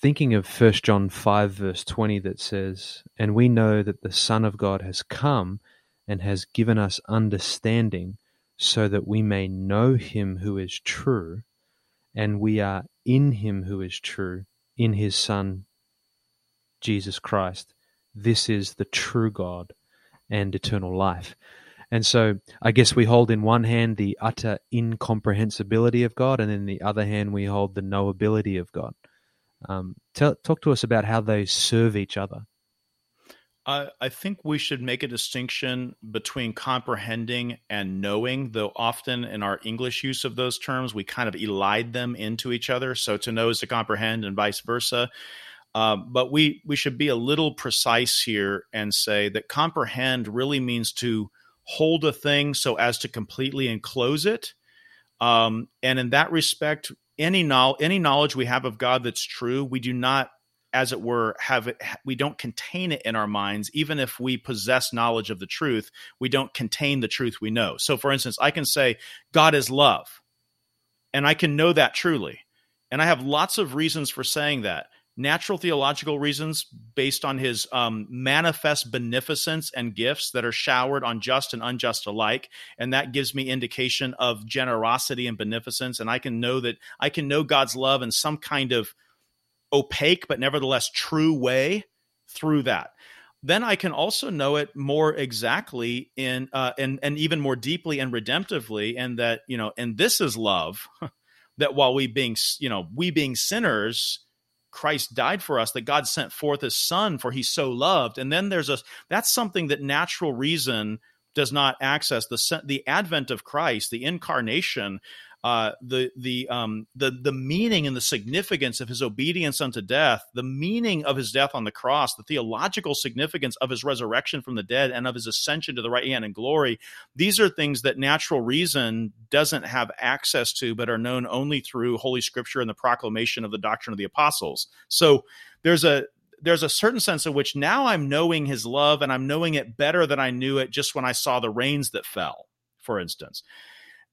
thinking of 1 John 5, verse 20, that says, And we know that the Son of God has come and has given us understanding so that we may know him who is true, and we are in him who is true, in his Son, Jesus Christ. This is the true God and eternal life. And so I guess we hold in one hand the utter incomprehensibility of God, and in the other hand, we hold the knowability of God. Um, tell, talk to us about how they serve each other. I, I think we should make a distinction between comprehending and knowing, though often in our English use of those terms, we kind of elide them into each other. So to know is to comprehend and vice versa. Uh, but we, we should be a little precise here and say that comprehend really means to hold a thing so as to completely enclose it. Um, and in that respect, any knowledge, any knowledge we have of God that's true, we do not as it were have it we don't contain it in our minds even if we possess knowledge of the truth we don't contain the truth we know. So for instance i can say god is love and i can know that truly. And i have lots of reasons for saying that. Natural theological reasons based on his um, manifest beneficence and gifts that are showered on just and unjust alike and that gives me indication of generosity and beneficence and i can know that i can know god's love in some kind of opaque but nevertheless true way through that then I can also know it more exactly in uh, and and even more deeply and redemptively, and that you know, and this is love. that while we being you know we being sinners, Christ died for us. That God sent forth His Son, for He so loved. And then there's a that's something that natural reason does not access. The the advent of Christ, the incarnation, uh, the the um, the the meaning and the significance of his obedience unto death, the meaning of his death on the cross, the theological significance of his resurrection from the dead, and of his ascension to the right hand in glory. These are things that natural reason doesn't have access to, but are known only through Holy Scripture and the proclamation of the doctrine of the apostles. So there's a there's a certain sense in which now I'm knowing his love and I'm knowing it better than I knew it just when I saw the rains that fell, for instance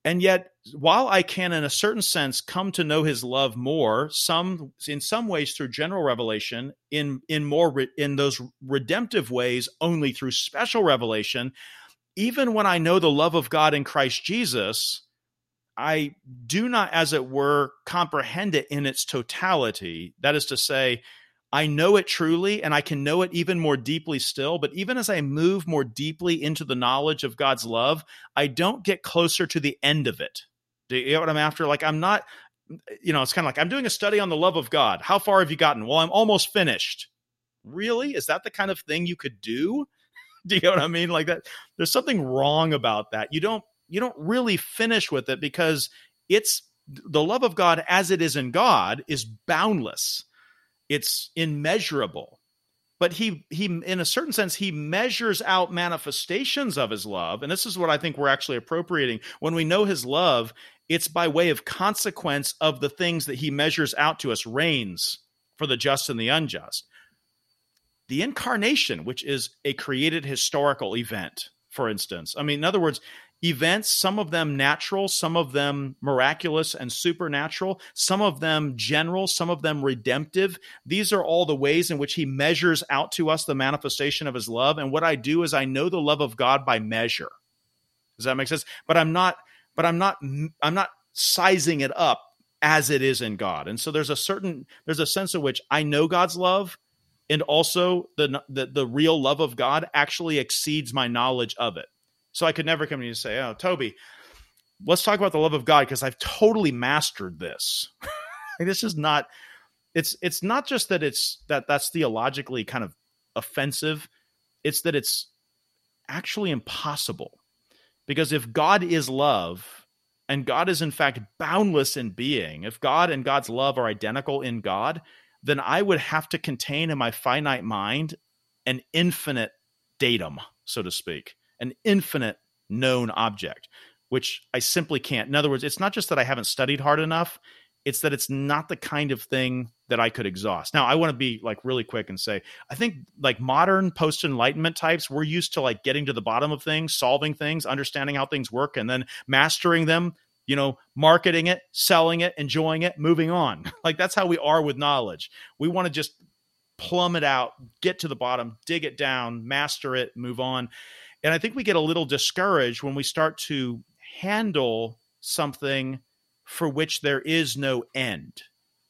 And yet, while I can, in a certain sense, come to know His love more, some in some ways through general revelation, in in more re, in those redemptive ways, only through special revelation. Even when I know the love of God in Christ Jesus, I do not, as it were, comprehend it in its totality. That is to say, I know it truly and I can know it even more deeply still. But even as I move more deeply into the knowledge of God's love, I don't get closer to the end of it. Do you know what I'm after? Like, I'm not, you know, it's kind of like I'm doing a study on the love of God. How far have you gotten? Well, I'm almost finished. Really? Is that the kind of thing you could do? Do you know what I mean? Like that, there's something wrong about that. You don't, you don't really finish with it because it's the love of God as it is in God is boundless it's immeasurable. But he he in a certain sense he measures out manifestations of his love. And this is what i think we're actually appropriating. When we know his love it's by way of consequence of the things that he measures out to us rains for the just and the unjust. The incarnation which is a created historical event for instance. I mean in other words events, some of them natural, some of them miraculous and supernatural, some of them general, some of them redemptive. These are all the ways in which he measures out to us the manifestation of his love. And what I do is I know the love of God by measure. Does that make sense? But I'm not, but I'm not, I'm not sizing it up as it is in God. And so there's a certain, there's a sense in which I know God's love and also the, the, the real love of God actually exceeds my knowledge of it. So I could never come to you and say, "Oh, Toby, let's talk about the love of God because I've totally mastered this." this is not. It's it's not just that it's that that's theologically kind of offensive. It's that it's actually impossible because if God is love and God is in fact boundless in being, if God and God's love are identical in God, then I would have to contain in my finite mind an infinite datum, so to speak an infinite known object, which I simply can't. In other words, it's not just that I haven't studied hard enough, it's that it's not the kind of thing that I could exhaust. Now, I want to be like really quick and say, I think like modern post enlightenment types, we're used to like getting to the bottom of things, solving things, understanding how things work, and then mastering them, you know, marketing it, selling it, enjoying it, moving on. like that's how we are with knowledge. We want to just plumb it out, get to the bottom, dig it down, master it, move on. And I think we get a little discouraged when we start to handle something for which there is no end.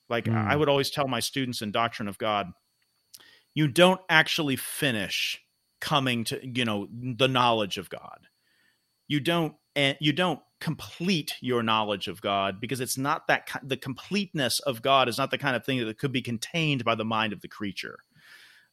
Like mm. I would always tell my students in Doctrine of God, you don't actually finish coming to, you know, the knowledge of God. You don't and you don't complete your knowledge of God because it's not that the completeness of God is not the kind of thing that could be contained by the mind of the creature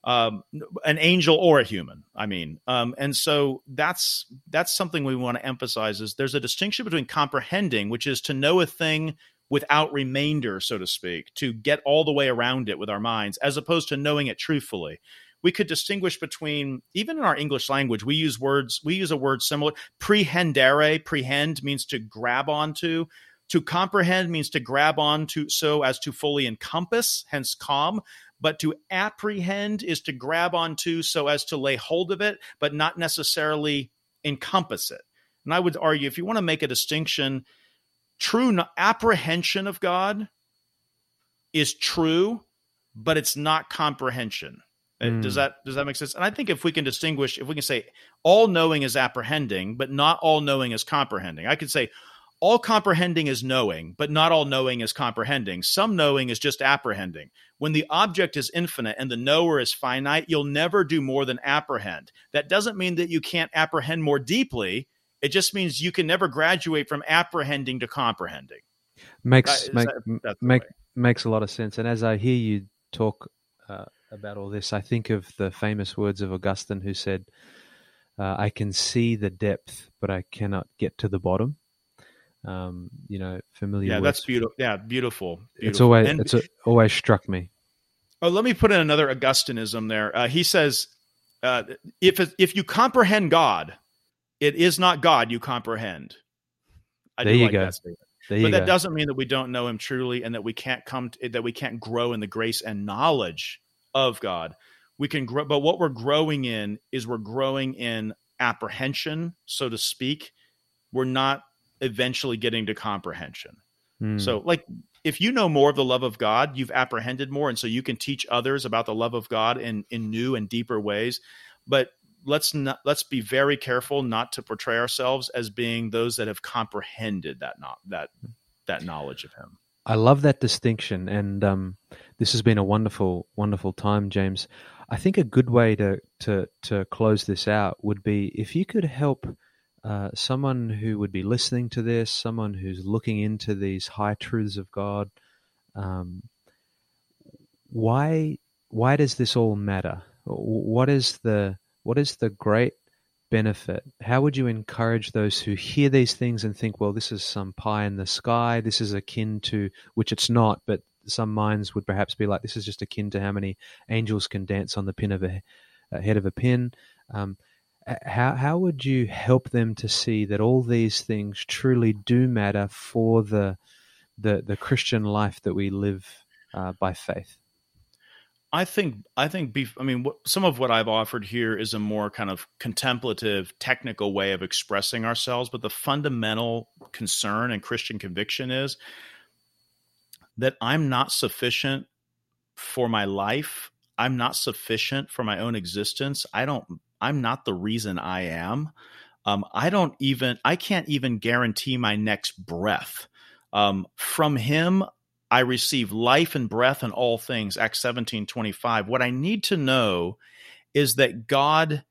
um, an angel or a human. I mean, um, and so that's that's something we want to emphasize. Is there's a distinction between comprehending, which is to know a thing without remainder, so to speak, to get all the way around it with our minds, as opposed to knowing it truthfully. We could distinguish between, even in our English language, we use words, we use a word similar. Prehendere, prehend means to grab onto. To comprehend means to grab onto so as to fully encompass, hence calm but to apprehend is to grab onto so as to lay hold of it, but not necessarily encompass it. And I would argue if you want to make a distinction, true apprehension of God is true, but it's not comprehension. Mm. Does that does that make sense? And I think if we can distinguish, if we can say all knowing is apprehending, but not all knowing is comprehending. I could say all comprehending is knowing, but not all knowing is comprehending. Some knowing is just apprehending. When the object is infinite and the knower is finite, you'll never do more than apprehend. That doesn't mean that you can't apprehend more deeply. It just means you can never graduate from apprehending to comprehending. Makes make, that, make makes a lot of sense. And as I hear you talk uh, about all this, I think of the famous words of Augustine, who said, uh, "I can see the depth, but I cannot get to the bottom." Um, you know, familiar. Yeah, with. that's beautiful. Yeah, beautiful. beautiful. It's always and, it's a, always struck me. Oh, let me put in another Augustinism there. Uh, he says, uh, if if you comprehend God, it is not God you comprehend. I there you like go. That but that go. doesn't mean that we don't know Him truly, and that we can't come to, that we can't grow in the grace and knowledge of God. We can grow, but what we're growing in is we're growing in apprehension, so to speak. We're not eventually getting to comprehension. Mm. So, like, if you know more of the love of God, you've apprehended more, and so you can teach others about the love of God in in new and deeper ways. But let's not let's be very careful not to portray ourselves as being those that have comprehended that not that that knowledge of Him. I love that distinction, and um, this has been a wonderful, wonderful time, James. I think a good way to to to close this out would be if you could help uh, someone who would be listening to this, someone who's looking into these high truths of God. Um, why why does this all matter? What is the what is the great benefit? How would you encourage those who hear these things and think, well, this is some pie in the sky, this is akin to, which it's not, but some minds would perhaps be like, this is just akin to how many angels can dance on the pin of a, a head of a pin. Um, how how would you help them to see that all these things truly do matter for the the, the Christian life that we live uh, by faith? I think I think I mean some of what I've offered here is a more kind of contemplative, technical way of expressing ourselves, but the fundamental concern and Christian conviction is that I'm not sufficient for my life. I'm not sufficient for my own existence. I don't I'm not the reason I am. Um, I don't even I can't even guarantee my next breath. Um, from him, I receive life and breath and all things, Acts 17 25. What I need to know is that God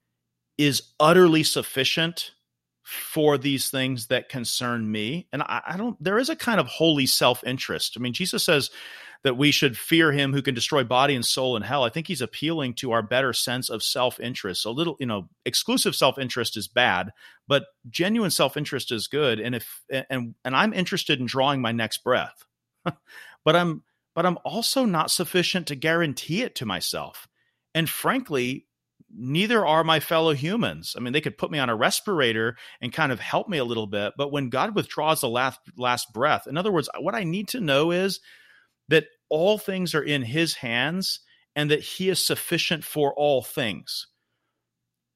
is utterly sufficient for these things that concern me. And I, I don't, there is a kind of holy self interest. I mean, Jesus says that we should fear him who can destroy body and soul in hell. I think he's appealing to our better sense of self interest. A little, you know, exclusive self interest is bad, but genuine self interest is good. And if, and, and I'm interested in drawing my next breath. but I'm but I'm also not sufficient to guarantee it to myself. And frankly, neither are my fellow humans. I mean, they could put me on a respirator and kind of help me a little bit, but when God withdraws the last last breath, in other words, what I need to know is that all things are in his hands and that he is sufficient for all things.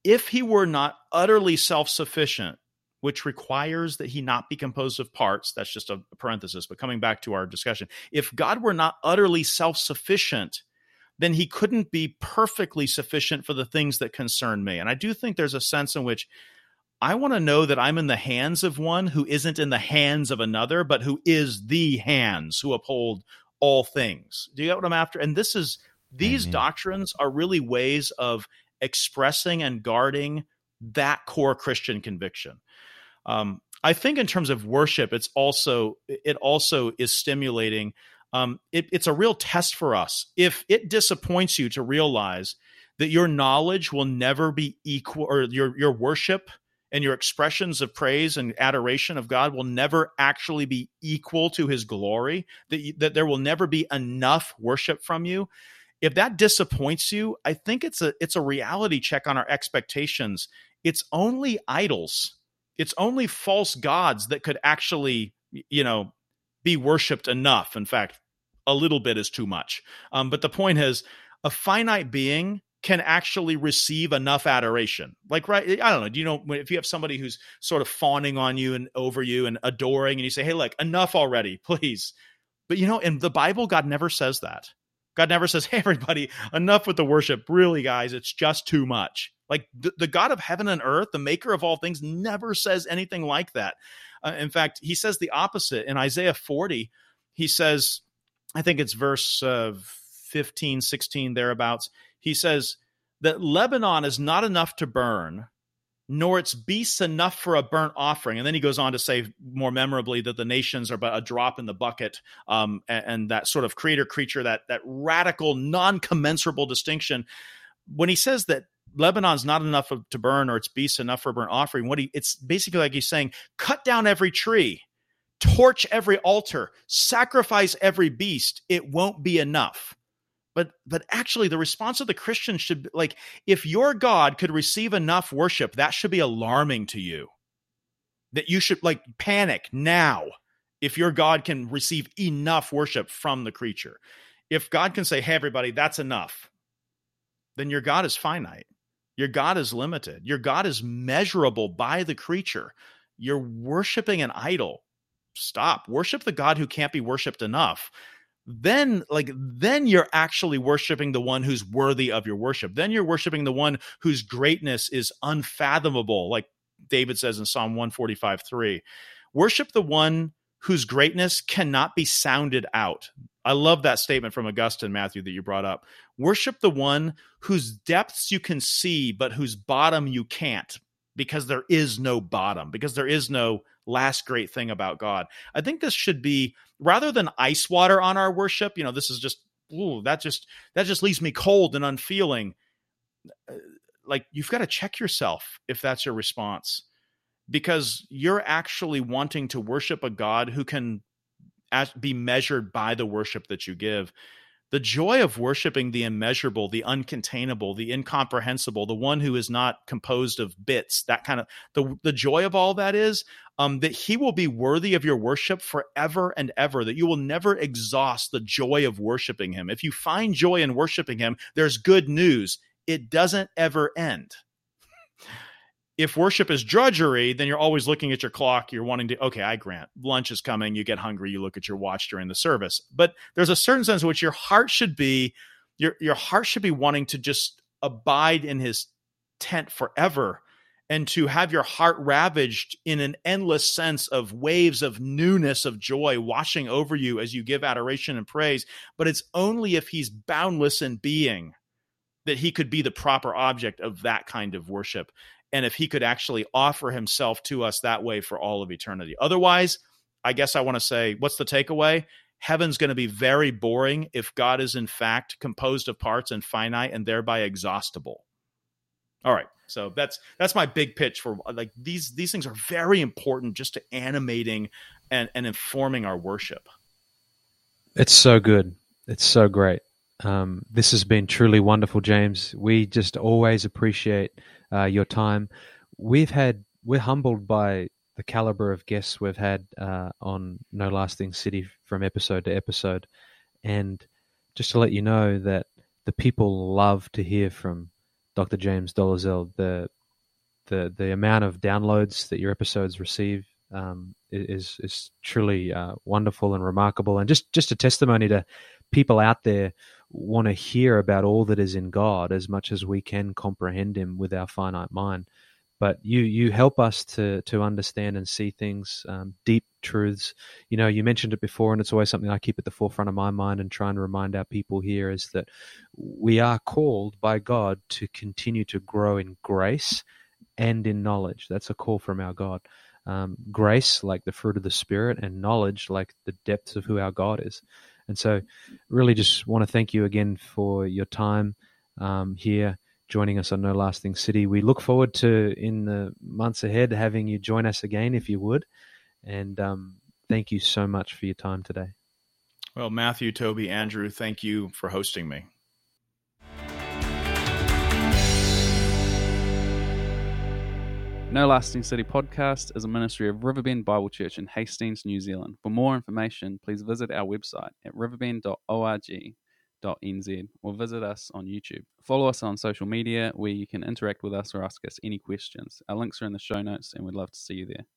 If he were not utterly self-sufficient, which requires that he not be composed of parts. That's just a parenthesis. But coming back to our discussion, if God were not utterly self sufficient, then he couldn't be perfectly sufficient for the things that concern me. And I do think there's a sense in which I want to know that I'm in the hands of one who isn't in the hands of another, but who is the hands who uphold all things. Do you get what I'm after? And this is these Amen. doctrines are really ways of expressing and guarding that core Christian conviction. Um, I think in terms of worship, it's also it also is stimulating. Um, it, it's a real test for us. If it disappoints you to realize that your knowledge will never be equal, or your your worship and your expressions of praise and adoration of God will never actually be equal to His glory. That you, that there will never be enough worship from you. If that disappoints you, I think it's a it's a reality check on our expectations. It's only idols it's only false gods that could actually, you know, be worshipped enough. In fact, a little bit is too much. Um, but the point is, a finite being can actually receive enough adoration. Like, right? I don't know. Do you know if you have somebody who's sort of fawning on you and over you and adoring, and you say, "Hey, look, enough already, please." But you know, in the Bible, God never says that. God never says, "Hey, everybody, enough with the worship. Really, guys, it's just too much." Like the, the God of heaven and earth, the maker of all things, never says anything like that. Uh, in fact, he says the opposite in Isaiah 40. He says, I think it's verse uh, 15, 16, thereabouts. He says that Lebanon is not enough to burn, nor its beasts enough for a burnt offering. And then he goes on to say more memorably that the nations are but a drop in the bucket, um, and, and, that sort of creator creature, that that radical, non commensurable distinction. When he says that Lebanon's not enough to burn or its beasts enough for a burnt offering. What he it's basically like he's saying, cut down every tree, torch every altar, sacrifice every beast. It won't be enough. But but actually the response of the Christian should be like if your God could receive enough worship, that should be alarming to you. That you should like panic now if your God can receive enough worship from the creature. If God can say, "Hey everybody, that's enough." Then your God is finite your God is limited. Your God is measurable by the creature. you're worshiping an idol. Stop. Worship the God who can't be worshiped enough. Then, like, then you're actually worshiping the one who's worthy of your worship. Then you're worshiping the one whose greatness is unfathomable, like David says in Psalm 145 3. Worship the one whose greatness cannot be sounded out. I love that statement from Augustine, Matthew, that you brought up. Worship the one whose depths you can see, but whose bottom you can't, because there is no bottom, because there is no last great thing about God. I think this should be rather than ice water on our worship, you know, this is just ooh, that just that just leaves me cold and unfeeling. Uh, like you've got to check yourself if that's your response because you're actually wanting to worship a God who can be measured by the worship that you give. The joy of worshiping the immeasurable, the uncontainable, the incomprehensible, the one who is not composed of bits, that kind of the the joy of all that is um, that he will be worthy of your worship forever and ever, that you will never exhaust the joy of worshiping him. If you find joy in worshiping him, there's good news. It doesn't ever end if worship is drudgery, then you're always looking at your clock. You're wanting to, okay, I grant lunch is coming. You get hungry. You look at your watch during the service. But there's a certain sense in which your heart should be, your, your heart should be wanting to just abide in his tent forever and to have your heart ravaged in an endless sense of waves of newness of joy washing over you as you give adoration and praise. But it's only if he's boundless in being that he could be the proper object of that kind of worship and if he could actually offer himself to us that way for all of eternity. Otherwise, I guess I want to say, what's the takeaway? Heaven's going to be very boring if God is in fact composed of parts and finite and thereby exhaustible. All right. So that's that's my big pitch for like these these things are very important just to animating and, and informing our worship. It's so good. It's so great. Um, this has been truly wonderful, James. We just always appreciate uh, your time. We've had we're humbled by the caliber of guests we've had uh, on No Lasting City from episode to episode, and just to let you know that the people love to hear from Dr. James Dolezal. The the the amount of downloads that your episodes receive um, is is truly uh, wonderful and remarkable, and just just a testimony to people out there want to hear about all that is in God as much as we can comprehend Him with our finite mind. But you you help us to to understand and see things, um, deep truths. You know, you mentioned it before, and it's always something I keep at the forefront of my mind and try and remind our people here is that we are called by God to continue to grow in grace and in knowledge. That's a call from our God. Um, grace, like the fruit of the Spirit, and knowledge, like the depths of who our God is. And so, really, just want to thank you again for your time um, here, joining us on No Lasting City. We look forward to in the months ahead having you join us again, if you would. And um, thank you so much for your time today. Well, Matthew, Toby, Andrew, thank you for hosting me. No Lasting City podcast is a ministry of Riverbend Bible Church in Hastings, New Zealand. For more information, please visit our website at riverbend.org.nz or visit us on YouTube. Follow us on social media where you can interact with us or ask us any questions. Our links are in the show notes, and we'd love to see you there.